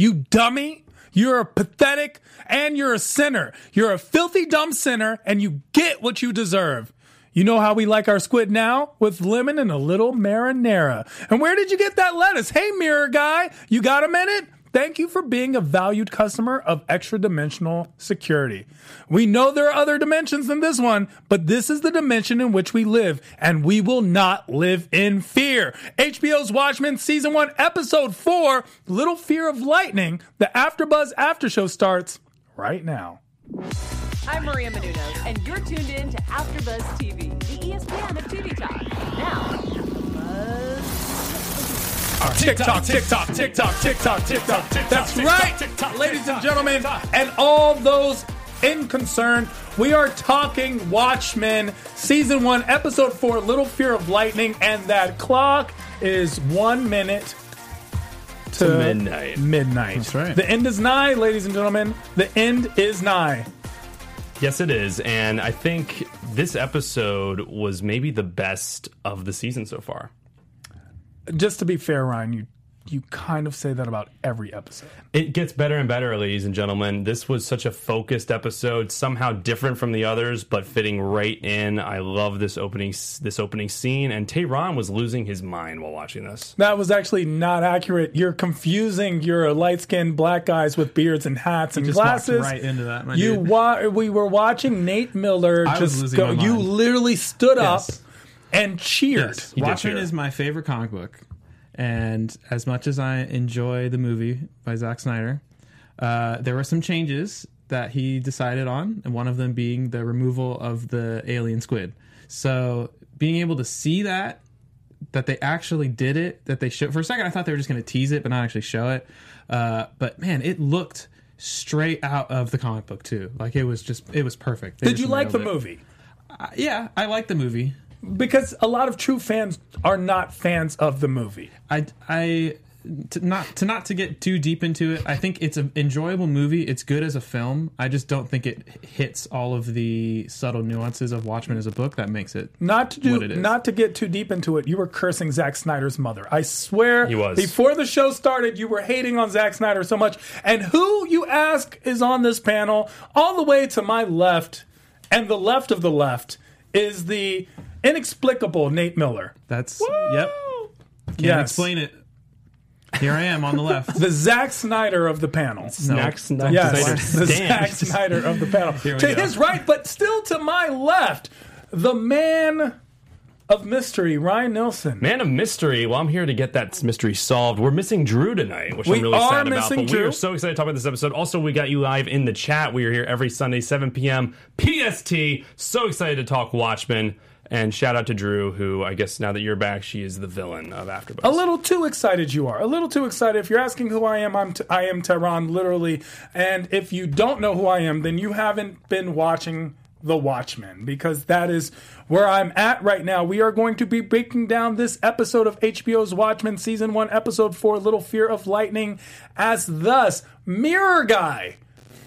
You dummy. You're a pathetic and you're a sinner. You're a filthy dumb sinner and you get what you deserve. You know how we like our squid now? With lemon and a little marinara. And where did you get that lettuce? Hey, mirror guy, you got a minute? Thank you for being a valued customer of extra dimensional security. We know there are other dimensions than this one, but this is the dimension in which we live, and we will not live in fear. HBO's Watchmen Season 1, Episode 4, Little Fear of Lightning, the AfterBuzz After Show starts right now. I'm Maria Menounos, and you're tuned in to AfterBuzz TV, the ESPN of TV talk. Now, Buzz. TikTok, TikTok, TikTok, TikTok, TikTok. That's right, ladies and gentlemen, and all those in concern. We are talking Watchmen, season one, episode four, Little Fear of Lightning, and that clock is one minute to, To midnight. Midnight. That's right. The end is nigh, ladies and gentlemen. The end is nigh. Yes, it is. And I think this episode was maybe the best of the season so far. Just to be fair, Ryan, you you kind of say that about every episode. It gets better and better, ladies and gentlemen. This was such a focused episode, somehow different from the others, but fitting right in. I love this opening this opening scene, and Tehran was losing his mind while watching this. That was actually not accurate. You're confusing your light skinned black guys with beards and hats and Just glasses. right into that, my you dude. wa- we were watching Nate Miller I just losing go. my You literally stood Yes. up and cheered. Yes. did Watchmen cheer. is my favorite comic book, and as much as I enjoy the movie by Zack Snyder, uh, there were some changes that he decided on, and one of them being the removal of the alien squid. So being able to see that that they actually did it, that they showed for a second, I thought they were just going to tease it, but not actually show it. Uh, but man, it looked straight out of the comic book too. Like it was just, it was perfect. They Did you like the it. movie? Yeah, I like the movie. Because a lot of true fans are not fans of the movie. I I to not to not to get too deep into it. I think it's an enjoyable movie. It's good as a film. I just don't think it hits all of the subtle nuances of Watchmen as a book that makes it. Not to do, What it is. not to get too deep into it. You were cursing Zack Snyder's mother. I swear, He was. before the show started. You were hating on Zack Snyder so much. And who you ask is on this panel, all the way to my left, and the left of the left is the inexplicable Nate Miller. That's yep. Can't Yes. explain it. Here I am on the left. the Zack Snyder of the panel. Snack, snack, Yes, Snyder the. Zack Snyder of the panel. To go. his right, but still to my left, the man of mystery, Ryan Nelson. Man of mystery. Well, I'm here to get that mystery solved. We're missing Drew tonight, which We I'm really are sad about. missing But we are so excited to talk about this episode. Also, we got you live in the chat. We are here every Sunday, 7 p.m. PST. So excited to talk Watchmen. And shout out to Drew, who I guess now that you're back, she is the villain of AfterBuzz. A little too excited you are. A little too excited. If you're asking who I am, I'm t- I am Tehran, literally. And if you don't know who I am, then you haven't been watching The Watchmen because that is where I'm at right now. We are going to be breaking down this episode of HBO's Watchmen, Season 1, Episode 4, Little Fear of Lightning, as thus Mirror Guy.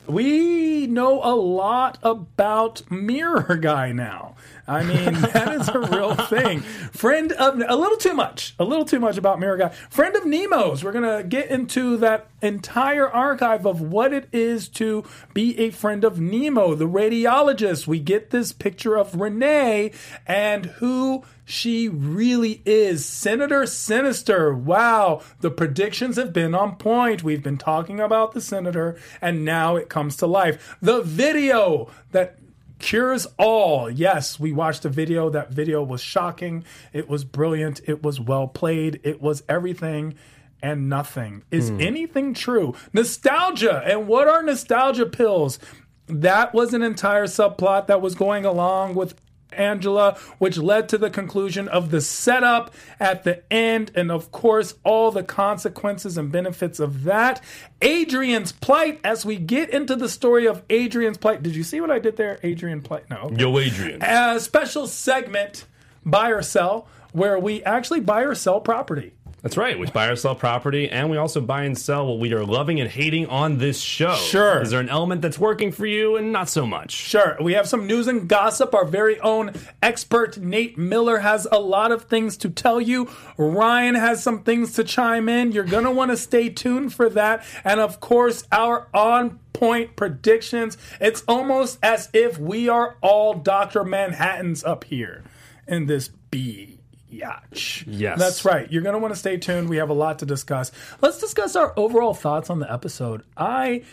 We know a lot about Mirror Guy now. I mean, that is a real thing. Friend of a little too much, a little too much about Mirror Guy. Friend of Nemo's. We're gonna get into that entire archive of what it is to be a friend of Nemo, the radiologist. We get this picture of Renee and who she really is. Senator Sinister. Wow, the predictions have been on point. We've been talking about the senator, and now it comes to life. The video that cures all. Yes, we watched a video. That video was shocking. It was brilliant. It was well played. It was everything and nothing. Is hmm. anything true? Nostalgia. And what are nostalgia pills? That was an entire subplot that was going along with Angela, which led to the conclusion of the setup at the end, and of course, all the consequences and benefits of that. Adrian's plight, as we get into the story of Adrian's plight. Did you see what I did there? Adrian plight? No. Yo, Adrian. A special segment, buy or sell, where we actually buy or sell property. That's right. We buy or sell property, and we also buy and sell what we are loving and hating on this show. Sure. Is there an element that's working for you and not so much? Sure. We have some news and gossip. Our very own expert Nate Miller has a lot of things to tell you. Ryan has some things to chime in. You're going to want to stay tuned for that. And of course, our on point predictions. It's almost as if we are all Dr. Manhattans up here in this B. Yacht. Yes. That's right. You're going to want to stay tuned. We have a lot to discuss. Let's discuss our overall thoughts on the episode. I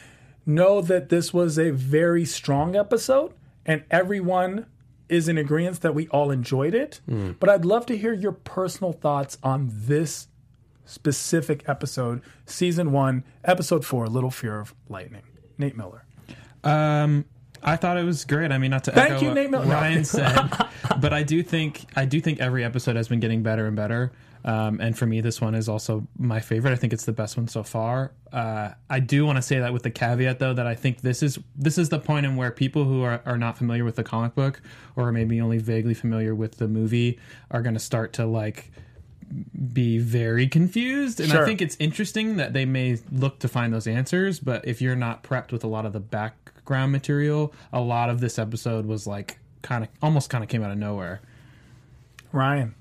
know that this was a very strong episode, and everyone is in agreement that we all enjoyed it. But I'd love to hear your personal thoughts on this specific episode, season one, episode four, Little Fear of Lightning. Nate Miller. Um, I thought it was great. I mean, not to Thank echo you, what Nate Miller. Ryan said, but I do think I do think every episode has been getting better and better. Um, and for me, this one is also my favorite. I think it's the best one so far. Uh, I do want to say that with the caveat, though, that I think this is this is the point in where people who are, are not familiar with the comic book or maybe only vaguely familiar with the movie are going to start to like be very confused. And Sure. I think it's interesting that they may look to find those answers, but if you're not prepped with a lot of the background material, a lot of this episode was like kind of almost kind of came out of nowhere. Ryan.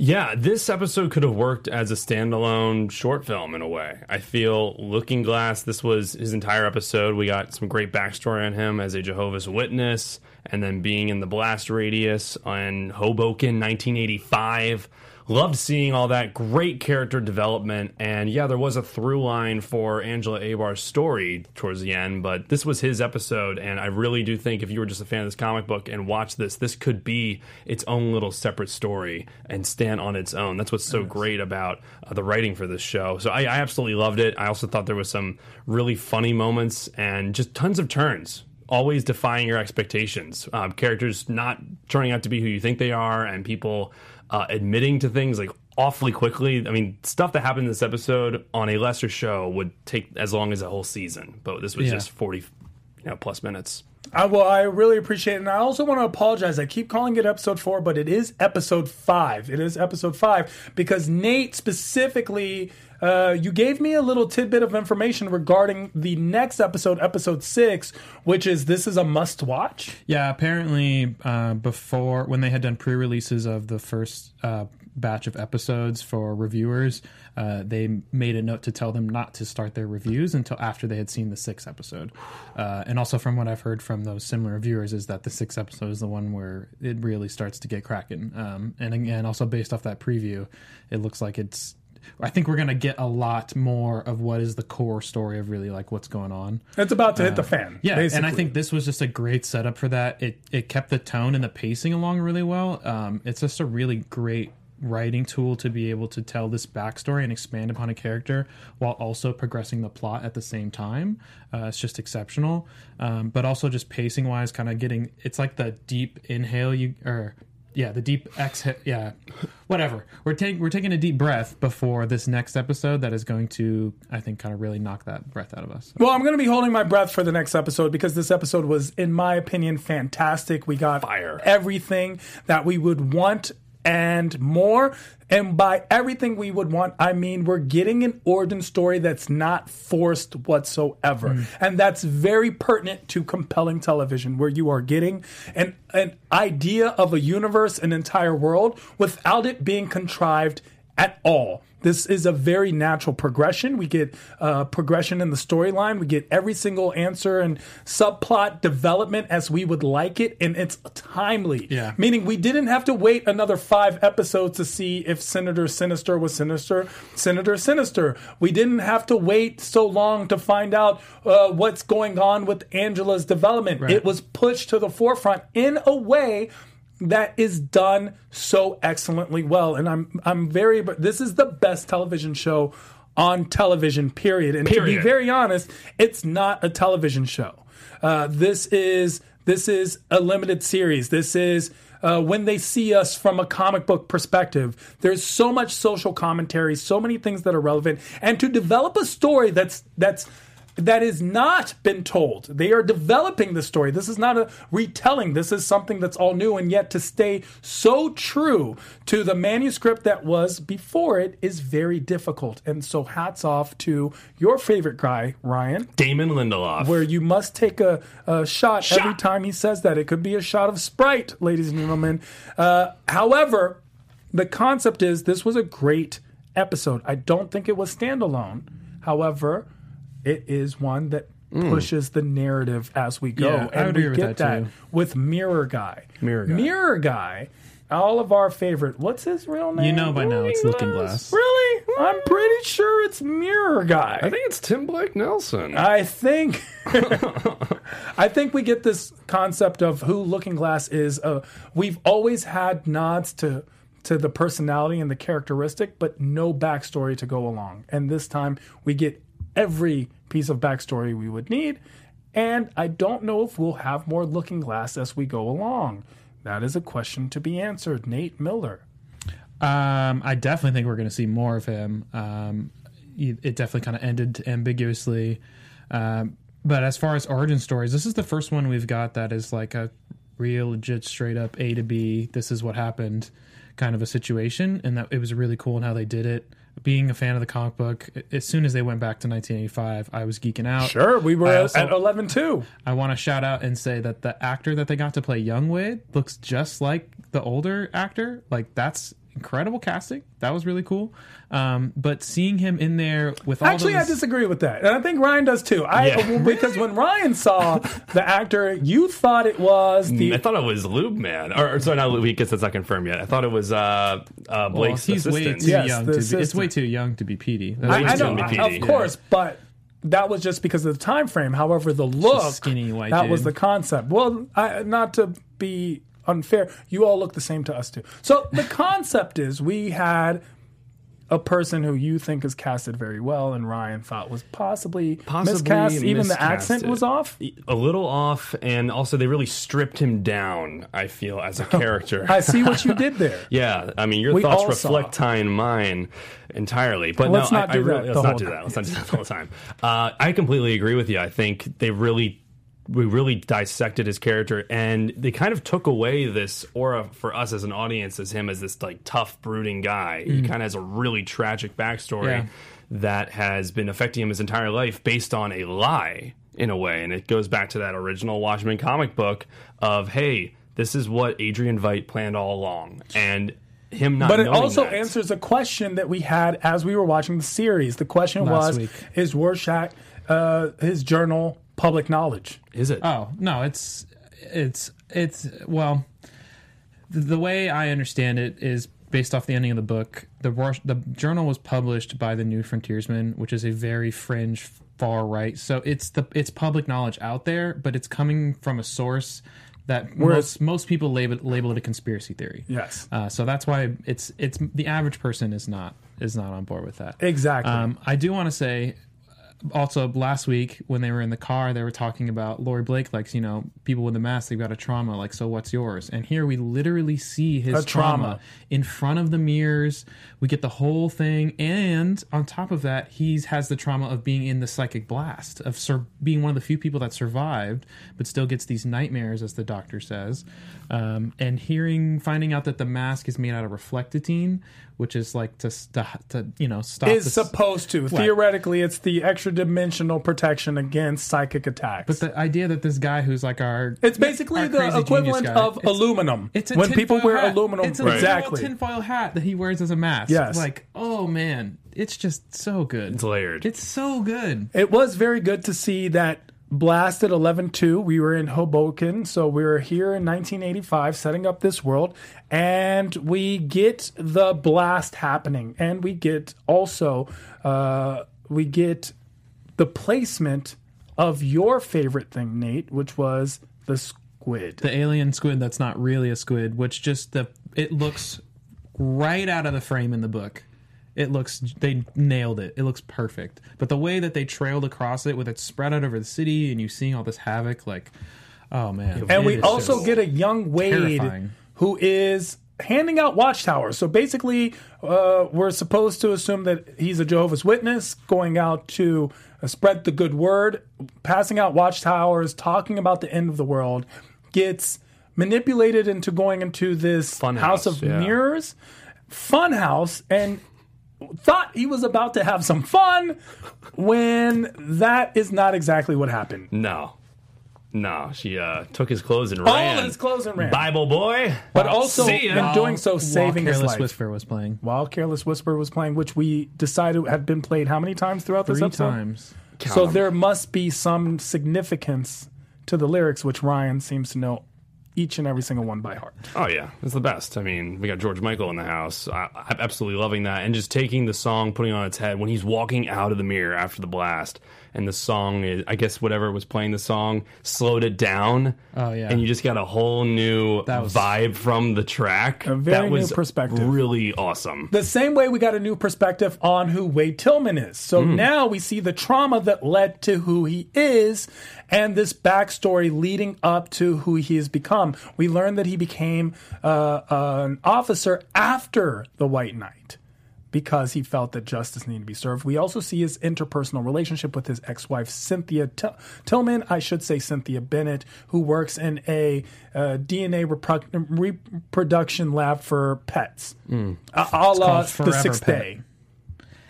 Yeah, this episode could have worked as a standalone short film in a way. I feel Looking Glass, this was his entire episode. We got some great backstory on him as a Jehovah's Witness, and then being in the blast radius on Hoboken 1985. Loved seeing all that great character development, and yeah, there was a through line for Angela Abar's story towards the end, but this was his episode, and I really do think if you were just a fan of this comic book and watch this, this could be its own little separate story and stand on its own. That's what's so great about uh, the writing for this show. So I, I absolutely loved it. I also thought there was some really funny moments and just tons of turns always defying your expectations. Um, characters not turning out to be who you think they are, and people uh, admitting to things like awfully quickly. I mean, stuff that happened in this episode on a lesser show would take as long as a whole season, but this was Yeah. just forty, you know, plus minutes. I, well, I really appreciate it. And I also want to apologize. I keep calling it episode four, but it is episode five. It is episode five because Nate specifically, uh, you gave me a little tidbit of information regarding the next episode, episode six, which is this is a must watch. Yeah, apparently uh, before when they had done pre-releases of the first uh, batch of episodes for reviewers, uh, they made a note to tell them not to start their reviews until after they had seen the sixth episode. Uh, and also from what I've heard from those similar reviewers is that the sixth episode is the one where it really starts to get cracking. Um, and again, also based off that preview, it looks like it's. I think we're gonna get a lot more of what is the core story of really like what's going on. It's about to hit the fan. Uh, Yeah, basically. and I think this was just a great setup for that. It it kept the tone and the pacing along really well. Um, it's just a really great writing tool to be able to tell this backstory and expand upon a character while also progressing the plot at the same time. Uh, it's just exceptional, um, but also just pacing wise, kind of getting. It's like the deep inhale you or. Yeah, the deep exhale. Yeah, whatever. We're taking we're taking a deep breath before this next episode that is going to, I think, kind of really knock that breath out of us. Well, I'm going to be holding my breath for the next episode because this episode was, in my opinion, fantastic. We got Fire. everything that we would want and more. And by everything we would want, I mean we're getting an origin story that's not forced whatsoever. Hmm. And that's very pertinent to compelling television, where you are getting an, an idea of a universe, an entire world, without it being contrived at all. This is a very natural progression. We get uh, progression in the storyline. We get every single answer and subplot development as we would like it, and it's timely. Yeah. Meaning we didn't have to wait another five episodes to see if Senator Sinister was Sinister, Senator Sinister. We didn't have to wait so long to find out uh, what's going on with Angela's development. Right. It was pushed to the forefront in a way that is done so excellently well. And i'm i'm very this is the best television show on television period. And to be very honest it's not a television show. Uh, this is this is a limited series. This is uh, when they see us from a comic book perspective there's so much social commentary so many things that are relevant. And to develop a story that's that's that is not been told. They are developing the story. This is not a retelling. This is something that's all new, and yet to stay so true to the manuscript that was before it is very difficult. And so, hats off to your favorite guy, Ryan, Damon Lindelof. where you must take a, a shot, Shot. every time he says that. It could be a shot of Sprite, ladies and gentlemen. Uh, however, the concept is this was a great episode. I don't think it was standalone. However, it is one that pushes the narrative as we go. Yeah, I and we with get that, too. with Mirror Guy. Mirror Guy. Mirror Guy. All of our favorite. What's his real name? You know by now it's Looking Glass. Really? I'm pretty sure it's Mirror Guy. I think it's Tim Blake Nelson. I think I think we get this concept of who Looking Glass is. Uh, we've always had nods to to the personality and the characteristic, but no backstory to go along. And this time we get every piece of backstory we would need. And I don't know if we'll have more Looking Glass as we go along. That is a question to be answered. Nate Miller. Um, I definitely think we're going to see more of him. Um, it it definitely kind of ended ambiguously. Um, but as far as origin stories, this is the first one we've got that is like a real, legit, straight up A to B. This is what happened, kind of a situation, and that it was really cool in how they did it. Being a fan of the comic book, as soon as they went back to 1985, I was geeking out. Sure, we were at also- at 11 2. I want to shout out and say that the actor that they got to play Young Wade looks just like the older actor. Like that's incredible casting. That was really cool. Um, but seeing him in there with all Actually, I disagree with that, and I think Ryan does too. I Yeah. because when Ryan saw the actor, you thought it was the I thought it was Lube Man, or, or sorry, not Lube. Because that's not confirmed yet. I thought it was uh, uh, well, Blake's he's way too Yes, young to be. It's way too young to be Petey. That's I, I He's know, gonna of PD, course, but that was just because of the time frame. However, the look, skinny white that was the concept. Well, I, not to be unfair, you all look the same to us too. So the concept is we had a person who you think is casted very well, and Ryan thought was possibly, Possibly miscast. Even the accent was off. a little off, and also they really stripped him down. I feel as a character. I see what you did there. Yeah, I mean, your We thoughts reflect mine entirely. But Let's no, not I, do I that really, the let's not do time. that. Let's not do that all the time. Uh, I completely agree with you. I think they really, we really dissected his character, and they kind of took away this aura for us as an audience as him as this like tough, brooding guy. He kind of has a really tragic backstory Yeah. that has been affecting him his entire life based on a lie in a way, and it goes back to that original Watchmen comic book of hey. This is what Adrian Veidt planned all along, and him not. But it also that. answers a question that we had as we were watching the series. The question Last was: week. Is Rorschach uh, his journal public knowledge? Is it? Oh no, it's it's it's well, the, the way I understand it is based off the ending of the book. The the journal was published by the New Frontiersman, which is a very fringe far right. So it's the it's public knowledge out there, but it's coming from a source that Whereas- most most people label label it a conspiracy theory. Yes. Uh, so that's why it's it's the average person is not is not on board with that. Exactly. Um, I do want to say also last week when they were in the car, they were talking about Laurie Blake, like you know, people with the mask, they've got a trauma. Like, so what's yours? And here we literally see his trauma. trauma. in front of the mirrors. We get the whole thing, and on top of that, he's has the trauma of being in the psychic blast, of sur- being one of the few people that survived, but still gets these nightmares, as the doctor says. Um, and hearing, finding out that the mask is made out of reflectine, which is like to, to, to you know stop is the- supposed to theoretically, it's the extra dimensional protection against psychic attacks. But the idea that this guy who's like our it's basically our the equivalent guy, of it's- aluminum. It's a when people wear hat. aluminum, It's a literal exactly. tinfoil hat that he wears as a mask. Yes. like oh man, it's just so good. It's layered. It's so good. It was very good to see that blasted 11-2 we were in hoboken so we were here in 1985 setting up this world and we get the blast happening and we get also uh, we get the placement of your favorite thing nate which was the squid The alien squid that's not really a squid, which just the it looks right out of the frame in the book. It looks they nailed it. It looks perfect. But the way that they trailed across it with it spread out over the city and you seeing all this havoc, like oh man. And It we also get a young Wade terrifying. who is handing out watchtowers. So basically, uh, we're supposed to assume that he's a Jehovah's Witness going out to uh, spread the good word, passing out watchtowers, talking about the end of the world, gets manipulated into going into this Fun house, house, of yeah. mirrors, fun house, and thought he was about to have some fun when that is not exactly what happened. No. No, she uh, took his clothes and All ran. his clothes and ran. Bible boy. But also, in doing so, While saving his Careless life. Whisper was playing While Careless Whisper was playing, which we decided had been played how many times throughout this three episode? times. So 'em. there must be some significance to the lyrics, which Ryan seems to know each and every single one by heart. Oh yeah, it's the best. I mean, we got George Michael in the house. I, I'm absolutely loving that, and just taking the song, putting on its head when he's walking out of the mirror after the blast, and the song is, I guess, whatever was playing the song slowed it down. Oh, yeah. and you just got a whole new was- vibe from the track. A very that new was perspective. Really awesome. The same way we got a new perspective on who Wade Tillman is. So now we see the trauma that led to who he is and this backstory leading up to who he has become. We learn that he became uh, an officer after the White Knight because he felt that justice needed to be served. We also see his interpersonal relationship with his ex-wife Cynthia Till- Tillman, I should say Cynthia Bennett, who works in a uh, DNA repro- reproduction lab for pets, a, a la the Sixth Pet. Day.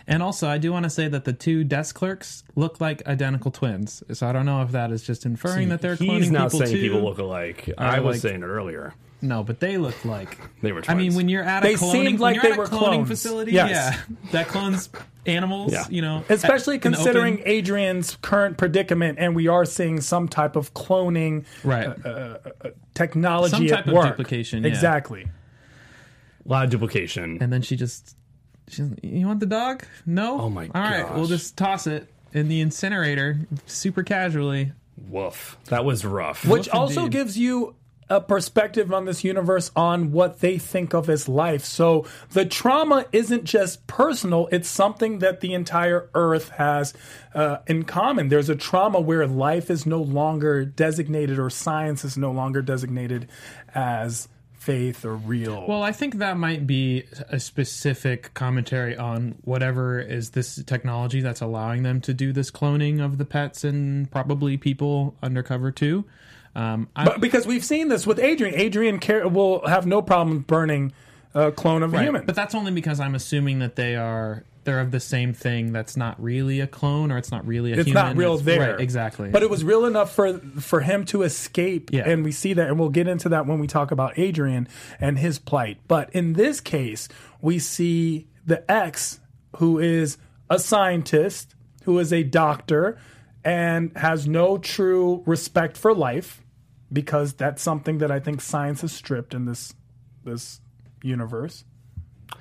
And also, I do want to say that the two desk clerks look like identical twins. So I don't know if that is just inferring that they're cloning people. He's now people saying too. people look alike. I was like- saying it earlier. No, but they look like They were I mean, when you're at They a cloning, seemed when like you're they at a were cloning clones. facility, Yes. yeah, that clones animals. Yeah. You know, Especially in the considering open- Adrian's current predicament, and we are seeing some type of cloning right. Uh, uh, uh, technology Some type at of work. duplication, yeah. Exactly. A lot of duplication. and then she just, she's, you want the dog? No. Oh my god. All right, we'll just toss it in the incinerator, super casually. Woof. That was rough. Which Woof also indeed. gives you a perspective on this universe on what they think of as life. So the trauma isn't just personal, it's something that the entire earth has uh, in common. There's a trauma where life is no longer designated or science is no longer designated as faith or real. Well, I think that might be a specific commentary on whatever is this technology that's allowing them to do this cloning of the pets and probably people undercover too. Um, I, but because we've seen this with Adrian. Adrian care, will have no problem burning a clone of a human. but that's only because I'm assuming that they are they're of the same thing. That's not really a clone, or it's not really a it's human. not real It's- there. Right, exactly. But it was real enough for for him to escape, Yeah. and we see that, and we'll get into that when we talk about Adrian and his plight. But in this case, we see the ex, who is a scientist, who is a doctor, and has no true respect for life, because that's something that I think science has stripped in this this universe.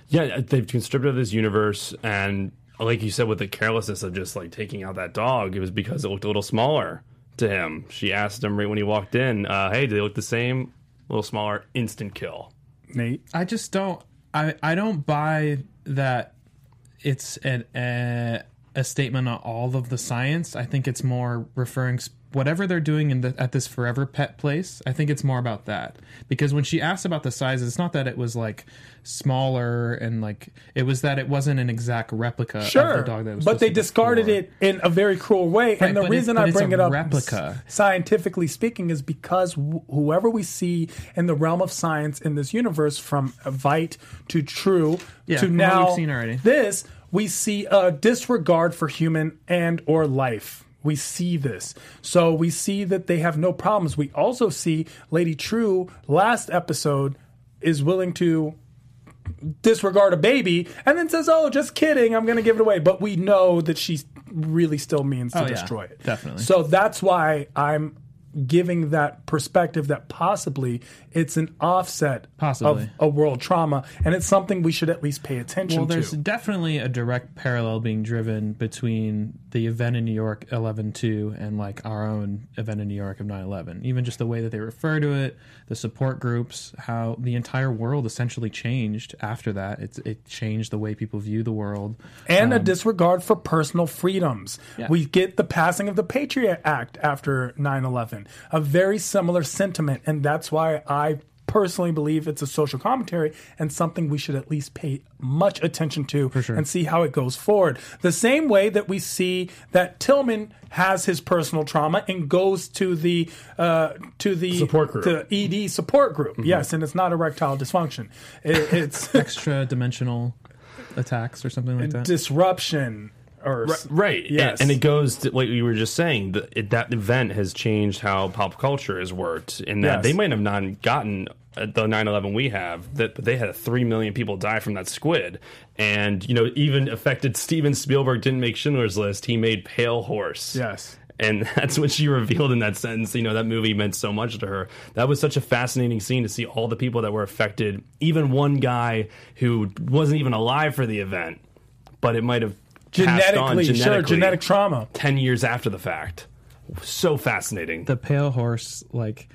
Yeah, they've stripped of this universe, and like you said, with the carelessness of just like taking out that dog, it was because it looked a little smaller to him. She asked him right when he walked in, uh, "Hey, do they look the same? A little smaller, instant kill." Nate, I just don't. I I don't buy that. It's an, a a statement on all of the science. I think it's more referring whatever they're doing in the, at this forever pet place. I think it's more about that because when she asked about the size, it's not that it was like smaller and like it was that it wasn't an exact replica Sure, of the dog that was. but they discarded before. it in a very cruel way. Right, and the it- reason I bring it up, replica. scientifically speaking, is because wh- whoever we see in the realm of science in this universe, from Veidt to Trieu Yeah, to now we've seen already. this, we see a disregard for human and or life. We see this. So we see that they have no problems. We also see Lady Trieu last episode is willing to disregard a baby and then says, "Oh, just kidding, I'm going to give it away." But we know that she really still means oh, to Oh, yeah, destroy it. definitely. So that's why I'm giving that perspective that possibly it's an offset Possibly. of a world trauma and it's something we should at least pay attention to. Well, there's definitely a direct parallel being driven between the event in New York 11-2 and like our own event in New York of 9/11. Even just the way that they refer to it, the support groups, how the entire world essentially changed after that. It's it changed the way people view the world. and a um, disregard for personal freedoms. Yeah. We get the passing of the Patriot Act after 9 11, a very similar sentiment. And that's why I personally believe it's a social commentary and something we should at least pay much attention to and see how it goes forward. The same way that we see that Tillman has his personal trauma and goes to the uh, to the Support group. to ED support group. Yes, and it's not erectile dysfunction. It, it's Extra dimensional attacks or something like that. disruption or Right. and- Yes. And, it goes to like you were just saying, the, it, that event has changed how pop culture has worked. In that Yes. they might have not gotten uh, the 9/11 we have, that but they had three million people die from that squid, and you know even affected Steven Spielberg didn't make Schindler's List. He made Pale Horse. Yes. And that's what she revealed in that sentence. You know, that movie meant so much to her. That was such a fascinating scene to see all the people that were affected. Even one guy who wasn't even alive for the event, but it might have passed on genetically, sure, genetically genetic trauma. 10 years after the fact. So fascinating. the pale horse like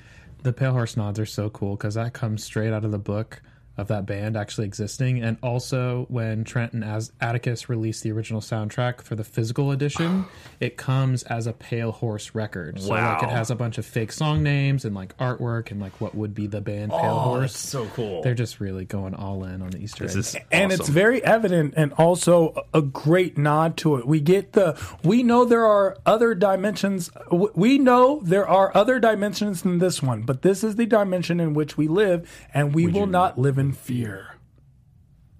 the pale horse nods are so cool because that comes straight out of the book of that band actually existing and also when trent and as atticus released the original soundtrack for the physical edition it comes as a pale horse record so like Wow. it has a bunch of fake song names and like artwork and like what would be the band pale oh, horse that's so cool. they're just really going all in on the easter This eggs is and it's awesome. very evident and also a a great nod to it we get the we know there are other dimensions w- we know there are other dimensions than this one but this is the dimension in which we live and we will you not live in fear.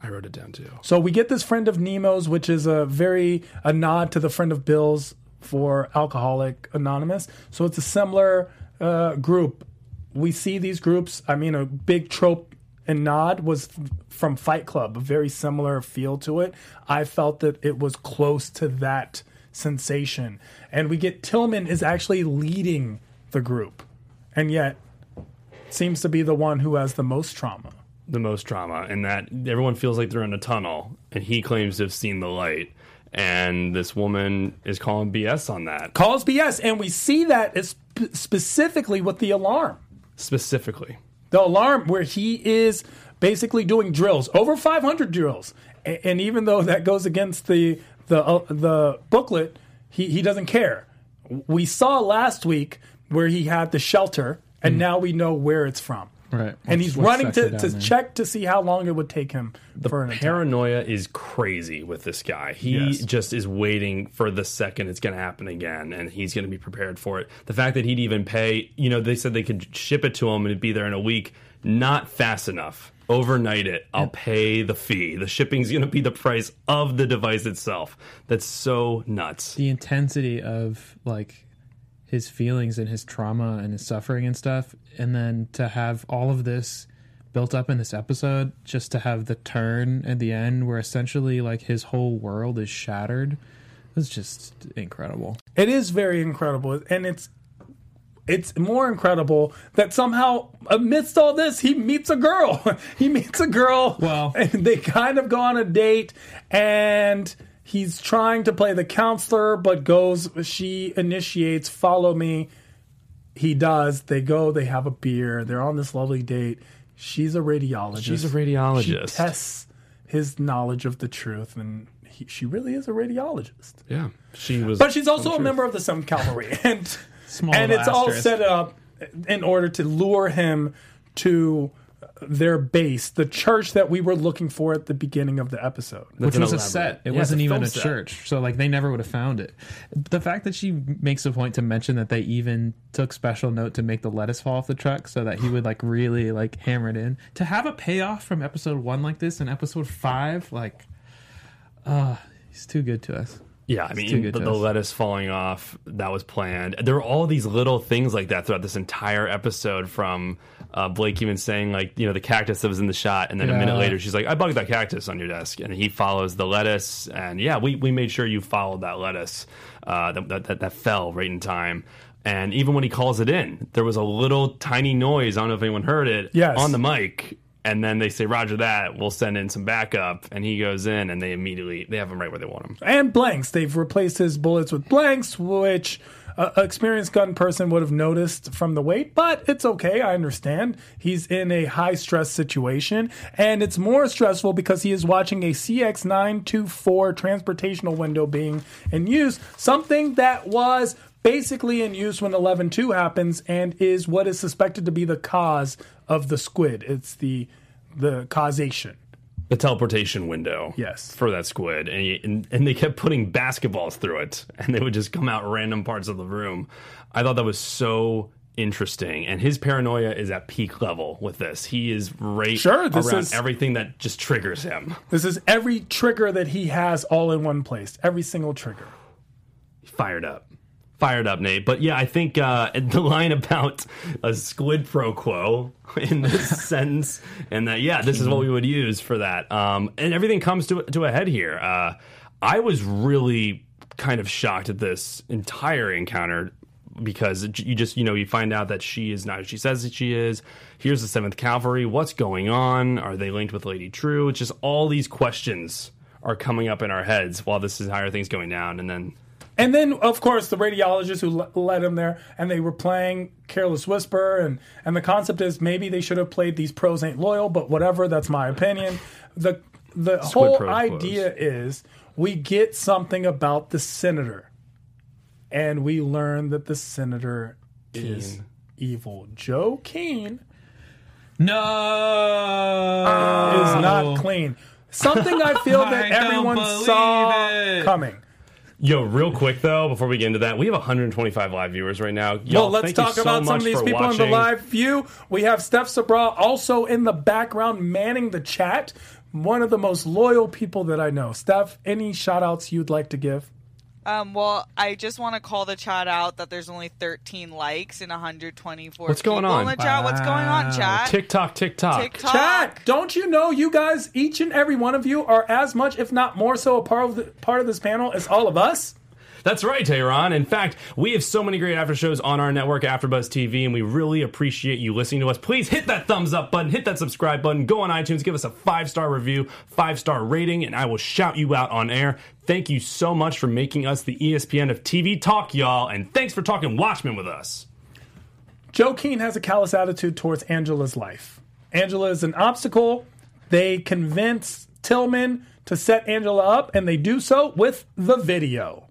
I wrote it down too. so we get this friend of nemo's which is a very a nod to the friend of bill's for alcoholic anonymous. So it's a similar uh, group. We see these groups. I mean a big trope and nod was f- from fight club a very similar feel to it. I felt that it was close to that sensation. And we get tillman is actually leading the group. And yet seems to be the one who has the most trauma The most trauma, and that everyone feels like they're in a tunnel, and he claims to have seen the light. And this woman is calling BS on that. Calls bs and we see that specifically with the alarm. Specifically. the alarm where he is basically doing drills over 500 drills. And even though that goes against the the uh, the booklet he he doesn't care. We saw last week where he had the shelter and now we know where it's from right and he's running to, to check to see how long it would take him for an attack. Paranoia is crazy with this guy. He Yes. just is waiting for the second it's going to happen again, and he's going to be prepared for it. The fact that he'd even pay, you know, they said they could ship it to him and it'd be there in a week, not fast enough. Overnight it. I'll pay the fee. The shipping's going to be the price of the device itself. That's so nuts. the intensity of like his feelings and his trauma and his suffering and stuff and then to have all of this built up in this episode just to have the turn at the end where essentially like his whole world is shattered was just incredible It is very incredible, and it's it's more incredible that somehow amidst all this he meets a girl. he meets a girl. Well- and they kind of go on a date, and he's trying to play the counselor, but goes. She initiates, "Follow me." He does. They go. They have a beer. They're on this lovely date. She's a radiologist. She's a radiologist. She tests his knowledge of the truth, and he, she really is a radiologist. yeah. She was But she's also a member of the Seventh Cavalry, and Small and it's all set up in order to lure him to their base, the church that we were looking for at the beginning of the episode. which an was a set it Yeah, wasn't a even a set. church so like they never would have found it the fact that she makes a point to mention that they even took special note to make the lettuce fall off the truck so that he would like really like hammer it in to have a payoff from episode one like this in episode five like uh he's too good to us Yeah, I mean, the, the lettuce falling off, that was planned. There were all these little things like that throughout this entire episode from uh, Blake even saying, like, you know, the cactus that was in the shot. And then a minute later, she's like, I bugged that cactus on your desk. And he follows the lettuce. And yeah, we, we made sure you followed that lettuce uh, that, that, that, that fell right in time. And even when he calls it in, there was a little tiny noise. I don't know if anyone heard it Yes. on the mic. And then they say, Roger that. We'll send in some backup. And he goes in and they immediately, they have him right where they want him. And blanks. They've replaced his bullets with blanks, which an experienced gun person would have noticed from the weight, but it's okay. I understand. He's in a high stress situation, and it's more stressful because he is watching a CX924 transportational window being in use, something that was basically in use when 11.2 happens and is what is suspected to be the cause of the squid. It's the the causation. The teleportation window. Yes. For that squid. And, you, and and they kept putting basketballs through it and they would just come out random parts of the room. I thought that was so interesting. And his paranoia is at peak level with this. He is right Sure, this around is- everything that just triggers him. This is every trigger that he has all in one place. Every single trigger. Fired up. Fired up, Nate. But yeah, I think uh, the line about a squid pro quo in this sentence, and that yeah, this is what we would use for that. Um, and everything comes to to a head here. Uh, I was really kind of shocked at this entire encounter because you just you know you find out that she is not who she says that she is. Here's the Seventh Cavalry. What's going on? Are they linked with Lady Trieu? It's just all these questions are coming up in our heads while this entire thing's going down, and then. And then, of course, the radiologist who le- led him there, and they were playing Careless Whisper, and and the concept is maybe they should have played These Pros Ain't Loyal, but whatever, that's my opinion. The the whole Pros idea is we get something about the senator, and we learn that the senator is evil. Joe Keene No, is not clean. Something I feel that I don't everyone saw it. coming. Yo, real quick though, before we get into that, we have 125 live viewers right now. Y'all, Well, let's talk so about some of these people in the live view. We have Steph Sabra also in the background manning the chat. One of the most loyal people that I know. Steph, any shout outs you'd like to give? Um, well, I just want to call the chat out that there's only 13 likes and 124 What's going people on? in the chat. What's going on, chat? TikTok, TikTok. TikTok. Chat, don't you know you guys, each and every one of you, are as much, if not more so, a part of the, part of this panel as all of us? That's right, Tehran. In fact, we have so many great after shows on our network, AfterBuzz TV, and we really appreciate you listening to us. Please hit that thumbs up button, hit that subscribe button, go on iTunes, give us a five star review, five star rating, and I will shout you out on air. Thank you so much for making us the ESPN of TV talk, y'all, and thanks for talking Watchmen with us. Joe Keene has a callous attitude towards Angela's life. Angela is an obstacle. They convince Tillman to set Angela up, and they do so with the video.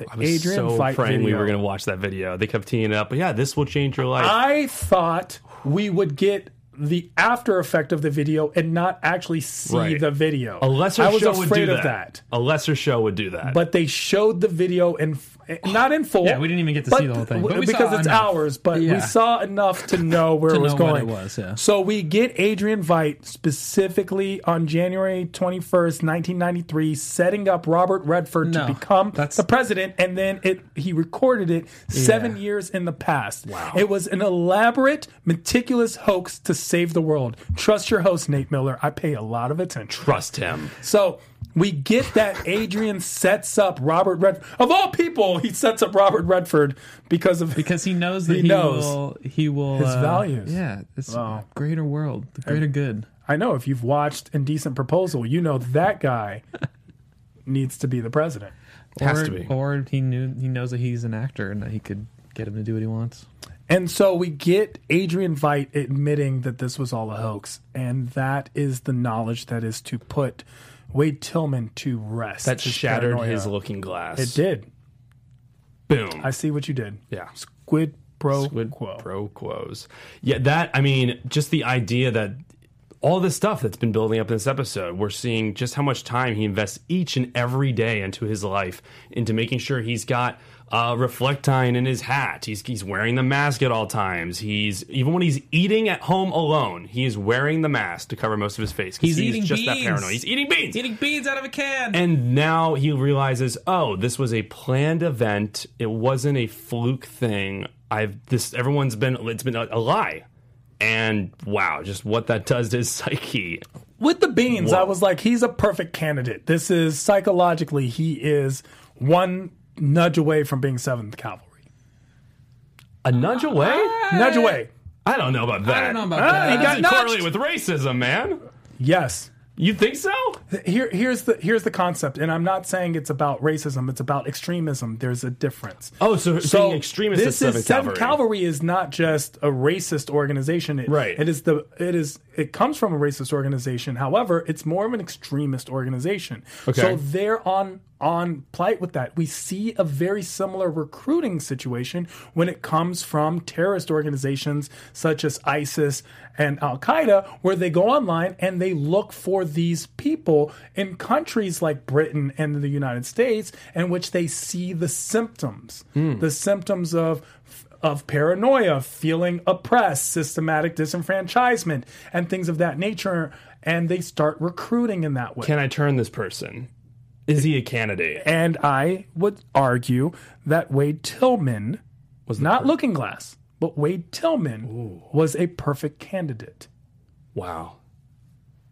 The I was so fight praying we were going to watch that video. They kept teeing it up, but yeah, this will change your life. I thought we would get the after effect of the video and not actually see Right. the video. a lesser I was show afraid would do of that. that. A lesser show would do that. But they showed the video in not in full. Yeah, we didn't even get to see the whole thing, but because it's enough. ours. But we saw enough to know where To it was know what going. it was, yeah. So we get Adrian Veidt specifically on January twenty first, nineteen ninety three, setting up Robert Redford No, to become that's- the president, and then it he recorded it seven Yeah. years in the past. Wow! It was an elaborate, meticulous hoax to save the world. Trust your host, Nate Miller. I pay a lot of attention. Trust him. So we get that Adrian sets up Robert Redford. Of all people, he sets up Robert Redford because of because he knows that He he, knows will. He will his uh, values. Yeah, it's Wow. greater world, the greater good. I know if you've watched Indecent Proposal, you know that guy needs to be the president. Has or, to be. Or he knew he knows that he's an actor and that he could get him to do what he wants. And so we get Adrian Veidt admitting that this was all a hoax, and that is the knowledge that is to put Wade Tillman to rest. That his shattered paranoia. his looking glass. It did. Boom. I see what you did. yeah. Squid pro Squid quo. pro quos. Yeah, that I mean, just the idea that all this stuff that's been building up in this episode, we're seeing just how much time he invests each and every day into his life, into making sure he's got uh, reflectine in his hat. He's he's wearing the mask at all times. He's even when he's eating at home alone, he is wearing the mask to cover most of his face. He's eating just that beans. paranoid. He's eating beans. Eating beans out of a can. And now he realizes, oh, this was a planned event. It wasn't a fluke thing. I've this everyone's been it's been a, a lie. And wow, just what that does to his psyche. With the beans, Whoa. I was like, he's a perfect candidate. This is psychologically, he is one nudge away from being Seventh Cavalry. A nudge away? Nudge away. I don't know about that. I don't know about that. he got doesn't correlate with racism, man. Yes. You think so? Here, here's the here's the concept, and I'm not saying it's about racism. It's about extremism. There's a difference. Oh, so, being extremist this is Seventh Cavalry. Cavalry is not just a racist organization. It, Right. It is the it is it comes from a racist organization. However, it's more of an extremist organization. Okay. So they're on on plight with that. We see a very similar recruiting situation when it comes from terrorist organizations such as ISIS and Al Qaeda, where they go online and they look for these people in countries like Britain and the United States, in which they see the symptoms, hmm. the symptoms of of paranoia, feeling oppressed, systematic disenfranchisement, and things of that nature, and they start recruiting in that way. Can I turn this person? Is he a candidate? And I would argue that Wade Tillman was not Looking Glass, but Wade Tillman was a perfect candidate. Wow.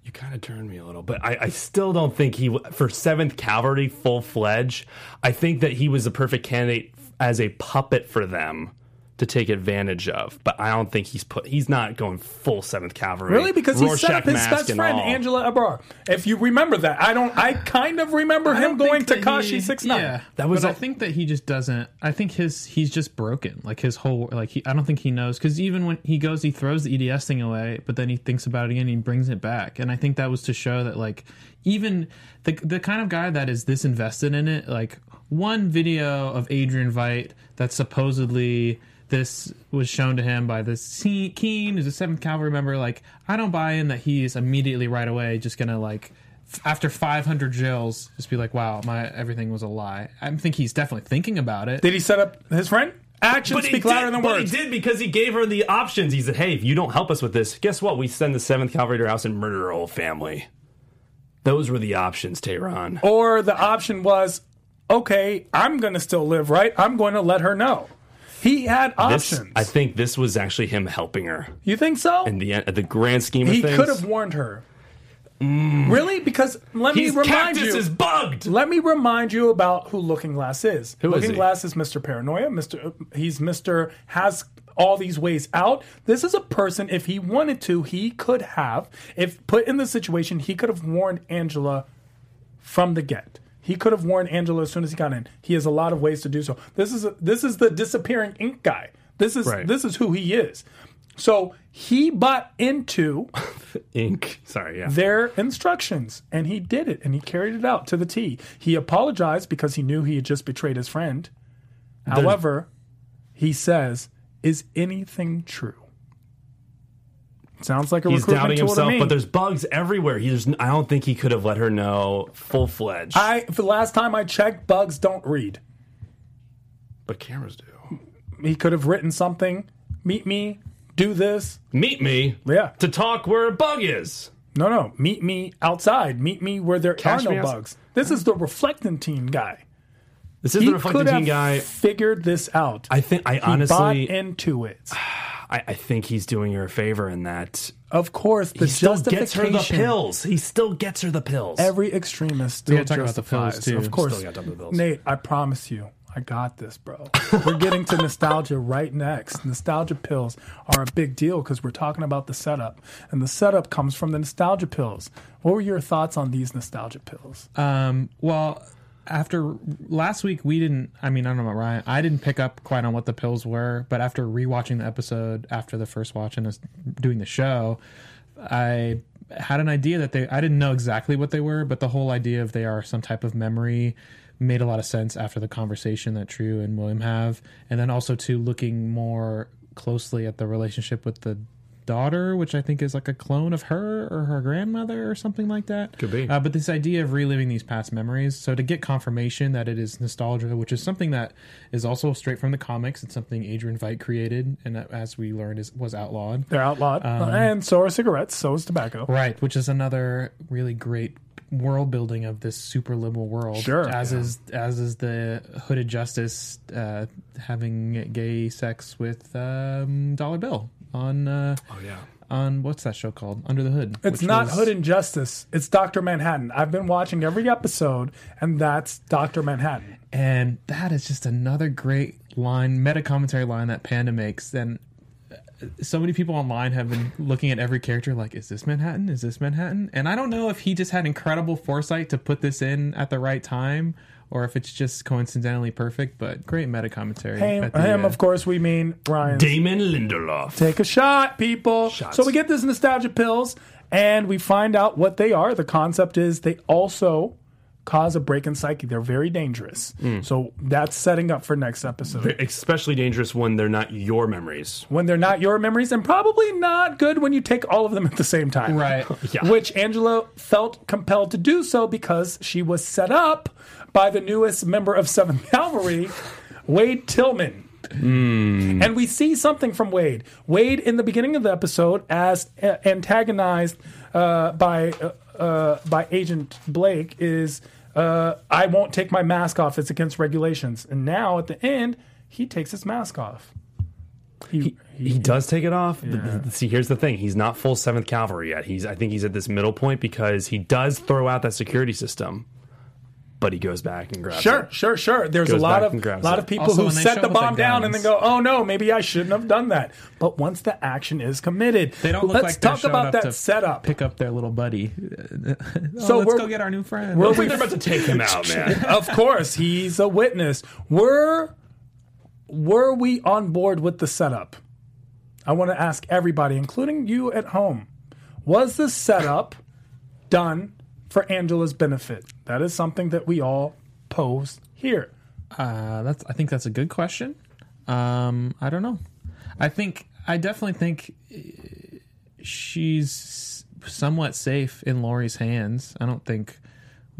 You kind of turned me a little, but I, I still don't think he for Seventh Cavalry full fledged. I think that he was a perfect candidate as a puppet for them to take advantage of. But I don't think he's put. He's not going full Seventh Cavalry. Really, because he set up his best friend all. Angela Abar. If you remember that, I don't. I kind of remember him going to Kashi Six Nine. Yeah, That was But a- I think that he just doesn't. I think his he's just broken. Like his whole like he. I don't think he knows because even when he goes, he throws the EDS thing away, but then he thinks about it again. and He brings it back, and I think that was to show that like even the the kind of guy that is this invested in it, like one video of Adrian Veidt that supposedly this was shown to him by this Se- Keene, who's a Seventh Cavalry member. Like, I don't buy in that he's immediately right away just gonna like f- after 500 jails just be like, wow, my everything was a lie. I think he's definitely thinking about it. Did he set up his friend? Actions But he, speak did, louder than but words. he did because he gave her the options. He said, "Hey, if you don't help us with this, guess what? We send the Seventh Cavalry to her house and murder her whole family." Those were the options, Tehran. Or the option was, okay, I'm going to still live, right? I'm going to let her know. He had This, options. I think this was actually him helping her you think so? in the end, the grand scheme of things. he things. could have warned her. Really? Because let His me remind cactus you. is bugged. Let me remind you about who Looking Glass is. Who is Looking he? Glass is Mr. Paranoia. Mr. He's Mr. has all these ways out. This is a person. If he wanted to, he could have. If put in the situation, he could have warned Angela from the get. He could have warned Angela as soon as he got in. He has a lot of ways to do so. This is this is the disappearing ink guy. This is Right. this is who he is. So he bought into Ink. Sorry, yeah. their instructions and he did it and he carried it out to the T. He apologized because he knew he had just betrayed his friend. However, he says, "Is anything true?" Sounds like a He's doubting himself, but there's bugs everywhere. He's. I don't think he could have let her know full fledged. I for the last time I checked, bugs don't read. but cameras do. He could have written something. Meet me. Do this. Meet me. Yeah. To talk where a bug is. No, no. Meet me outside. Meet me where there Catch are me no outside. bugs. This is the reflectine guy. This is He the reflectine guy. figured this out. I think. I he honestly. bought into it. I, I think he's doing her a favor in that Of course, the he still gets her the pills. He still gets her the pills. Every extremist still gotta talk about the pills, too. Of course, Still gotta the pills. Nate. I promise you, I got this, bro. we're getting to nostalgia right next. Nostalgia pills are a big deal because we're talking about the setup, and the setup comes from the nostalgia pills. What were your thoughts on these nostalgia pills? Um, well, after last week, we didn't. I mean, I don't know about Ryan. I didn't pick up quite on what the pills were, but after rewatching the episode after the first watch and us doing the show, I had an idea that they. I didn't know exactly what they were, but the whole idea of they are some type of memory made a lot of sense after the conversation that Trieu and William have, and then also to looking more closely at the relationship with the daughter, which I think is like a clone of her or her grandmother or something like that. Could be. Uh, but this idea of reliving these past memories, so to get confirmation that it is nostalgia, which is something that is also straight from the comics, it's something Adrian Veidt created, and that, as we learned, is was outlawed. They're outlawed, Um, and so are cigarettes. So is tobacco. Right, which is another really great world building of this super liberal world. Sure, as yeah. is as is the hooded justice uh, having gay sex with um, Dollar Bill on uh, oh yeah. on what's that show called? Under the Hood. It's not was- Hood and Justice. It's Doctor Manhattan. I've been watching every episode, and that's Doctor Manhattan. and that is just another great line, meta commentary line that Panda makes. And so many people online have been looking at every character like, is this Manhattan? Is this Manhattan? And I don't know if he just had incredible foresight to put this in at the right time or if it's just coincidentally perfect, but great meta commentary. Him, the, him uh, of course, we mean Ryan. Damon Lindelof. Take a shot, people. Shots. So we get this nostalgia pills, and we find out what they are. The concept is they also cause a break in psyche. They're very dangerous. Hmm. So that's setting up for next episode. Especially dangerous when they're not your memories. When they're not your memories, and probably not good when you take all of them at the same time. Right. Yeah. Which Angela felt compelled to do so because she was set up by the newest member of Seventh Cavalry, Wade Tillman. And we see something from Wade. Wade, in the beginning of the episode, as uh, antagonized uh, by uh, uh, by Agent Blake, is uh, I won't take my mask off. It's against regulations. And now at the end, he takes his mask off. He, he, He does take it off. th- see, here's the thing: he's not full Seventh Cavalry yet. He's, I think, he's at this middle point because he does throw out that security system, but he goes back and grabs Sure, it. sure, sure. There's a lot of and grabs lot it. of people Also, who set the bomb the down and then go, "Oh no, maybe I shouldn't have done that." But once the action is committed, They don't look let's like they're talk showing about up that to setup. Pick up their little buddy. So oh, so let's we're- go get our new friend. we're- They're about to take him out, man. of course, he's a witness. Were were we on board with the setup? I want to ask everybody, including you at home, was the setup done for Angela's benefit? That is something that we all pose here. Uh, that's. I think that's a good question. Um, I don't know. I think I definitely think uh, she's somewhat safe in Laurie's hands. I don't think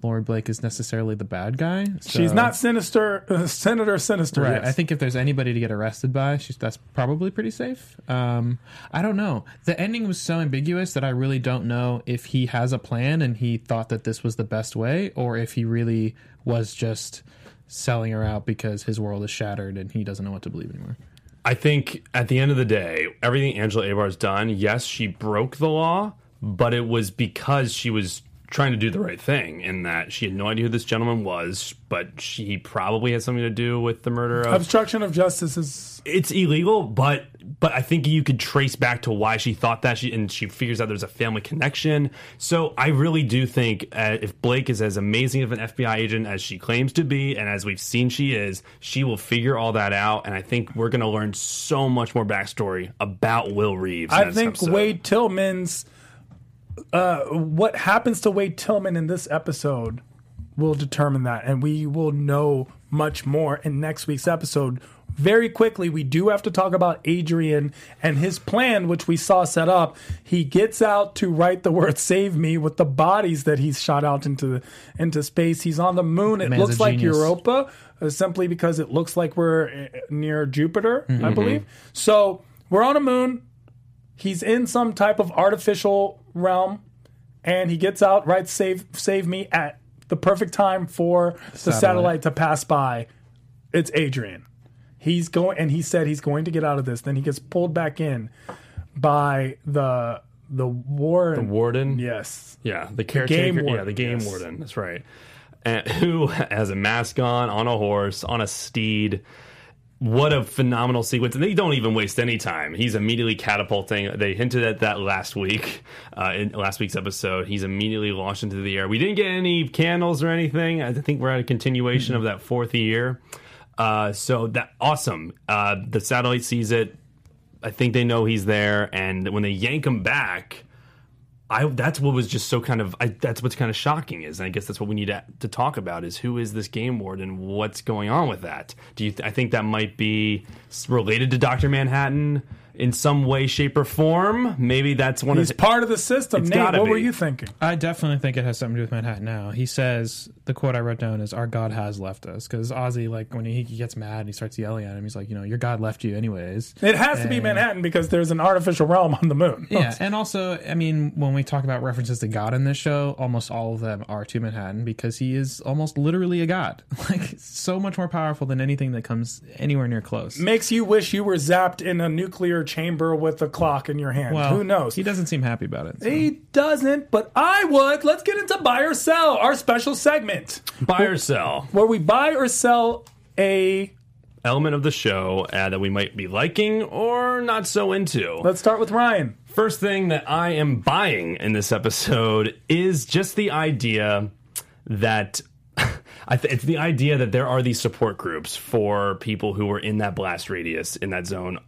Laurie Blake is necessarily the bad guy. She's not sinister, uh, Senator Sinister. Right. yes. I think if there's anybody to get arrested by, she's that's probably pretty safe. Um, I don't know. The ending was so ambiguous that I really don't know if he has a plan and he thought that this was the best way, or if he really was just selling her out because his world is shattered and he doesn't know what to believe anymore. I think at the end of the day, everything Angela Abar's done, yes, she broke the law, but it was because she was trying to do the right thing in that she had no idea who this gentleman was, but she probably had something to do with the murder of obstruction of justice is it's illegal, but but I think you could trace back to why she thought that she and she figures out there's a family connection. So I really do think uh, if Blake is as amazing of an FBI agent as she claims to be, and as we've seen she is, she will figure all that out. And I think we're going to learn so much more backstory about Will Reeves. I think episode. Wade Tillman's uh, what happens to Wade Tillman in this episode will determine that, and we will know much more in next week's episode. Very quickly, we do have to talk about Adrian and his plan, which we saw set up. He gets out to write the word "Save me" with the bodies that he's shot out into into space. He's on the moon. It Man's looks like genius. Europa, uh, simply because it looks like we're uh, near Jupiter, I believe. So we're on a moon he's in some type of artificial realm and he gets out right save save me at the perfect time for the satellite, Satellite. to pass by it's adrian he's going and he said he's going to get out of this then he gets pulled back in by the the warden. the warden. yes Yeah, the caretaker. game yeah, the game yes. warden. That's right. And who has a mask on, on a horse, on a steed. What a phenomenal sequence! And they don't even waste any time. He's immediately catapulting. They hinted at that last week, uh, in last week's episode. He's immediately launched into the air. We didn't get any candles or anything. I think we're at a continuation of that fourth year. Uh, so that awesome. Uh, the satellite sees it. I think they know he's there, and when they yank him back, I that's what was just so kind of I, that's what's kind of shocking is and I guess that's what we need to, to talk about is who is this game warden? And what's going on with that? Do you th- I think that might be related to Doctor Manhattan in some way shape or form maybe that's one he's of the, part of the system It's nate gotta what were you thinking I definitely think it has something to do with Manhattan now. He says the quote I wrote down is "Our God has left us" because Ozzy, like when he gets mad and he starts yelling at him, he's like, "You know, your God left you anyways." it has to be manhattan because there's an artificial realm on the moon Yeah, and also, I mean, when we talk about references to God in this show, almost all of them are to Manhattan because he is almost literally a god, like so much more powerful than anything that comes anywhere near close. makes you wish you were zapped in a nuclear chamber with a clock in your hand Well, who knows He doesn't seem happy about it. so. He doesn't, but I would. Let's get into buy or sell, our special segment buy or sell where we buy or sell a element of the show uh, that we might be liking or not so into. Let's start with Ryan. First thing that I am buying in this episode is just the idea that I th- it's the idea that there are these support groups for people who were in that blast radius in that zone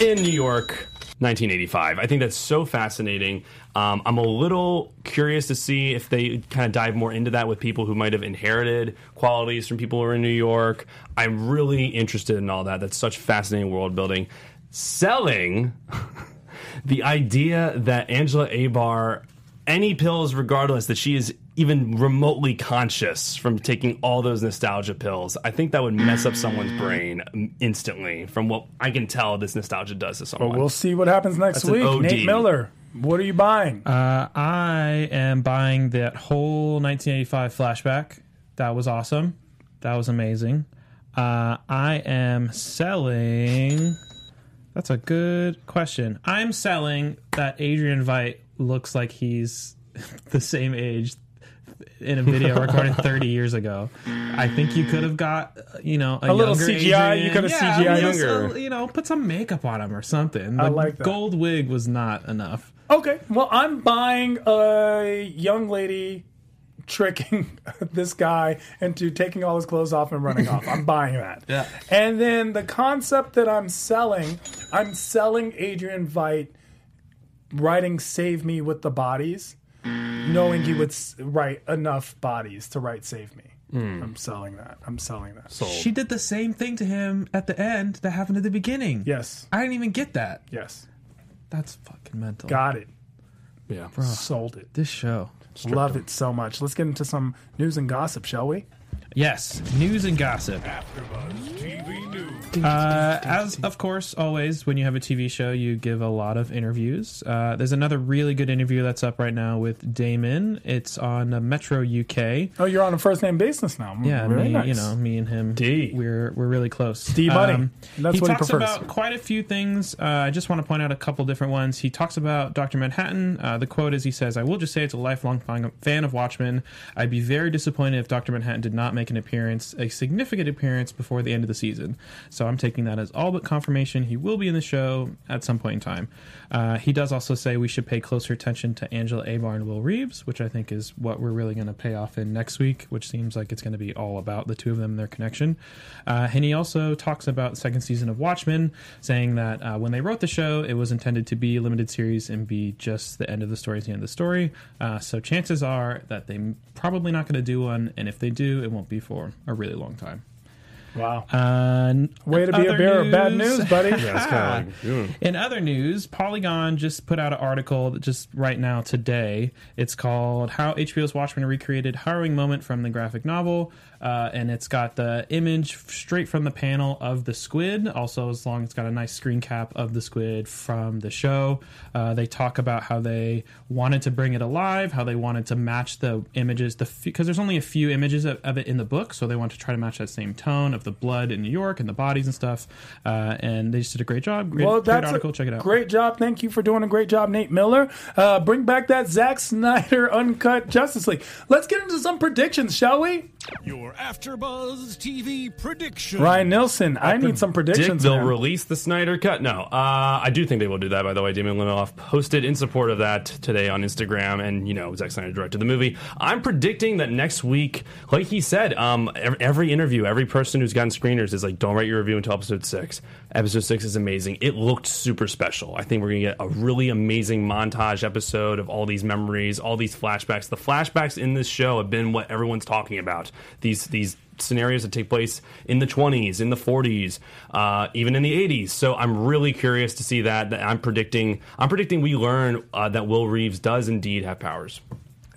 in New York, 1985. I think that's so fascinating. Um, I'm a little curious to see if they kind of dive more into that with people who might have inherited qualities from people who are in New York. I'm really interested in all that. That's such fascinating world building. Selling the idea that Angela Abar, any pills regardless, that she is even remotely conscious from taking all those nostalgia pills, I think that would mess up someone's brain instantly. From what I can tell, this nostalgia does to someone. But we'll see what happens next That's week. Nate Miller, what are you buying? Uh, I am buying that whole 1985 flashback. That was awesome. That was amazing. Uh, I am selling. That's a good question. I'm selling that Adrian Veidt looks like he's the same age in a video recorded 30 years ago. I think you could have got, you know, a, A little CGI, Adrian. you could have Yeah, CGI younger. you know, put some makeup on him or something. I The like that. gold wig was not enough. Okay, well, I'm buying a young lady tricking this guy into taking all his clothes off and running off. I'm buying that. Yeah. And then the concept that I'm selling, I'm selling Adrian Veidt writing "Save Me" with the bodies, knowing he would s- write enough bodies to write "Save Me." I'm selling that. I'm selling that. She did the same thing to him at the end that happened at the beginning. yes, I didn't even get that. yes, That's fucking mental. got it. yeah. Sold it. This show. Love it so much. Let's get into some news and gossip, shall we? Yes, news and gossip. Uh, as of course, always when you have a TV show, you give a lot of interviews. Uh, there's another really good interview that's up right now with Damon. It's on uh, Metro UK. Oh, you're on a first name basis now. Yeah, Very me, nice. you know, me and him, D. we're we're really close. D buddy. That's he what he prefers. about quite a few things. Uh, I just want to point out a couple different ones. He talks about Doctor Manhattan. Uh, the quote is, he says, "I will just say it's a lifelong fan- fan of Watchmen. I'd be very disappointed if Doctor Manhattan did not make an appearance, a significant appearance, before the end of the season. So I'm taking that as all but confirmation. He will be in the show at some point in time. Uh, he does also say we should pay closer attention to Angela Abar and Will Reeves, which I think is what we're really going to pay off in next week, which seems like it's going to be all about the two of them and their connection. Uh, and he also talks about the second season of Watchmen, saying that uh, when they wrote the show, it was intended to be a limited series and be just the end of the story is the end of the story. Uh, so chances are that they're probably not going to do one, and if they do, it won't be for a really long time. Wow. Uh, Way to be a other bearer of bad news- news, buddy. Yeah, it's kind of like, In other news, Polygon just put out an article that just right now today. It's called "How HBO's Watchmen Recreated Harrowing Moment from the Graphic Novel," uh, and it's got the image straight from the panel of the squid. Also, as long as it's got a nice screen cap of the squid from the show. Uh, they talk about how they wanted to bring it alive, how they wanted to match the images, the because there's only a few images of, of it in the book, so they want to try to match that same tone of the blood in New York and the bodies and stuff. Uh, and they just did a great job. Great, Well, great that's article. a Check it out. Great job. Thank you for doing a great job, Nate Miller. Uh, bring back that Zack Snyder uncut Justice League. Let's get into some predictions, shall we? Your AfterBuzz TV prediction. Ryan Nilsen, I need some predictions. they'll man. release the Snyder Cut. No, uh, I do think they will do that. By the way, Damon Lindelof posted in support of that today on Instagram, and you know Zack Snyder directed the movie. I'm predicting that next week, like he said, um, every, every interview, every person who's gotten screeners is like, "Don't write your review until episode six. Episode six is amazing. It looked super special. I think we're gonna get a really amazing montage episode of all these memories, all these flashbacks. The flashbacks in this show have been what everyone's talking about. These these scenarios that take place in the 20s, in the 40s, uh, even in the 80s. So I'm really curious to see that. That I'm predicting. I'm predicting we learn uh, that Will Reeves does indeed have powers.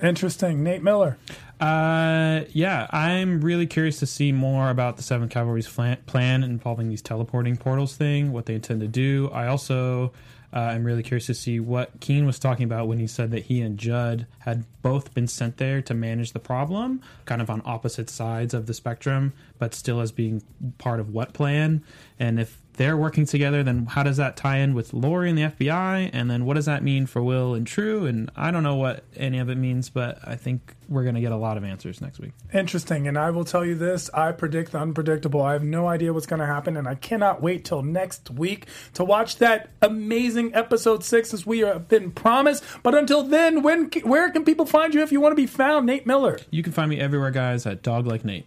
Interesting. Nate Miller. Uh, yeah, I'm really curious to see more about the Seventh Cavalry's flan- plan involving these teleporting portals thing, what they intend to do. I also uh, am really curious to see what Keene was talking about when he said that he and Judd had both been sent there to manage the problem, kind of on opposite sides of the spectrum, but still as being part of what plan. And if they're working together, then how does that tie in with Laurie and the FBI? And then what does that mean for Will and Trieu? And I don't know what any of it means, but I think we're going to get a lot of answers next week. Interesting. And I will tell you this I predict the unpredictable. I have no idea what's going to happen, and I cannot wait till next week to watch that amazing episode six as we have been promised. But until then, when where can people find you if you want to be found? Nate Miller, You can find me everywhere, guys, at Dog Like Nate.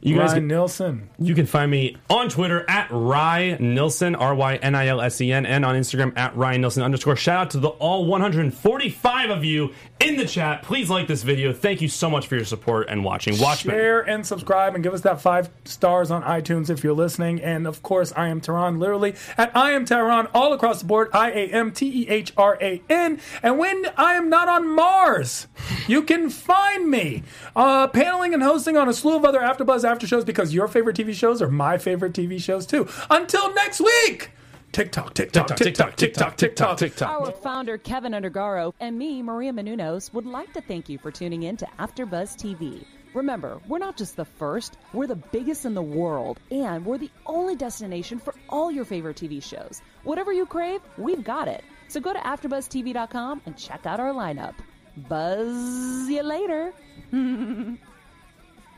You guys Ryan can, Nilsen. you can find me on Twitter at Rye Nilsen, R Y N I L S E N, and on Instagram at Ryan Nilsen underscore. Shout out to the all 145 of you in the chat. Please like this video. Thank you so much for your support and watching. Watchmen. Share and subscribe and give us that five stars on iTunes if you're listening. And of course, I am Tehran, literally at I am Tehran all across the board. I A M T E H R A N. And when I am not on Mars, you can find me uh, paneling and hosting on a slew of other AfterBuzz after shows because your favorite TV shows are my favorite TV shows too. Until next week. TikTok, TikTok, TikTok, TikTok, TikTok, TikTok. Our founder, Kevin Undergaro, and me, Maria Menounos, would like to thank you for tuning in to AfterBuzz TV. Remember, we're not just the first, we're the biggest in the world, and we're the only destination for all your favorite TV shows. Whatever you crave, we've got it. So go to AfterBuzzTV.com and check out our lineup. Buzz you later.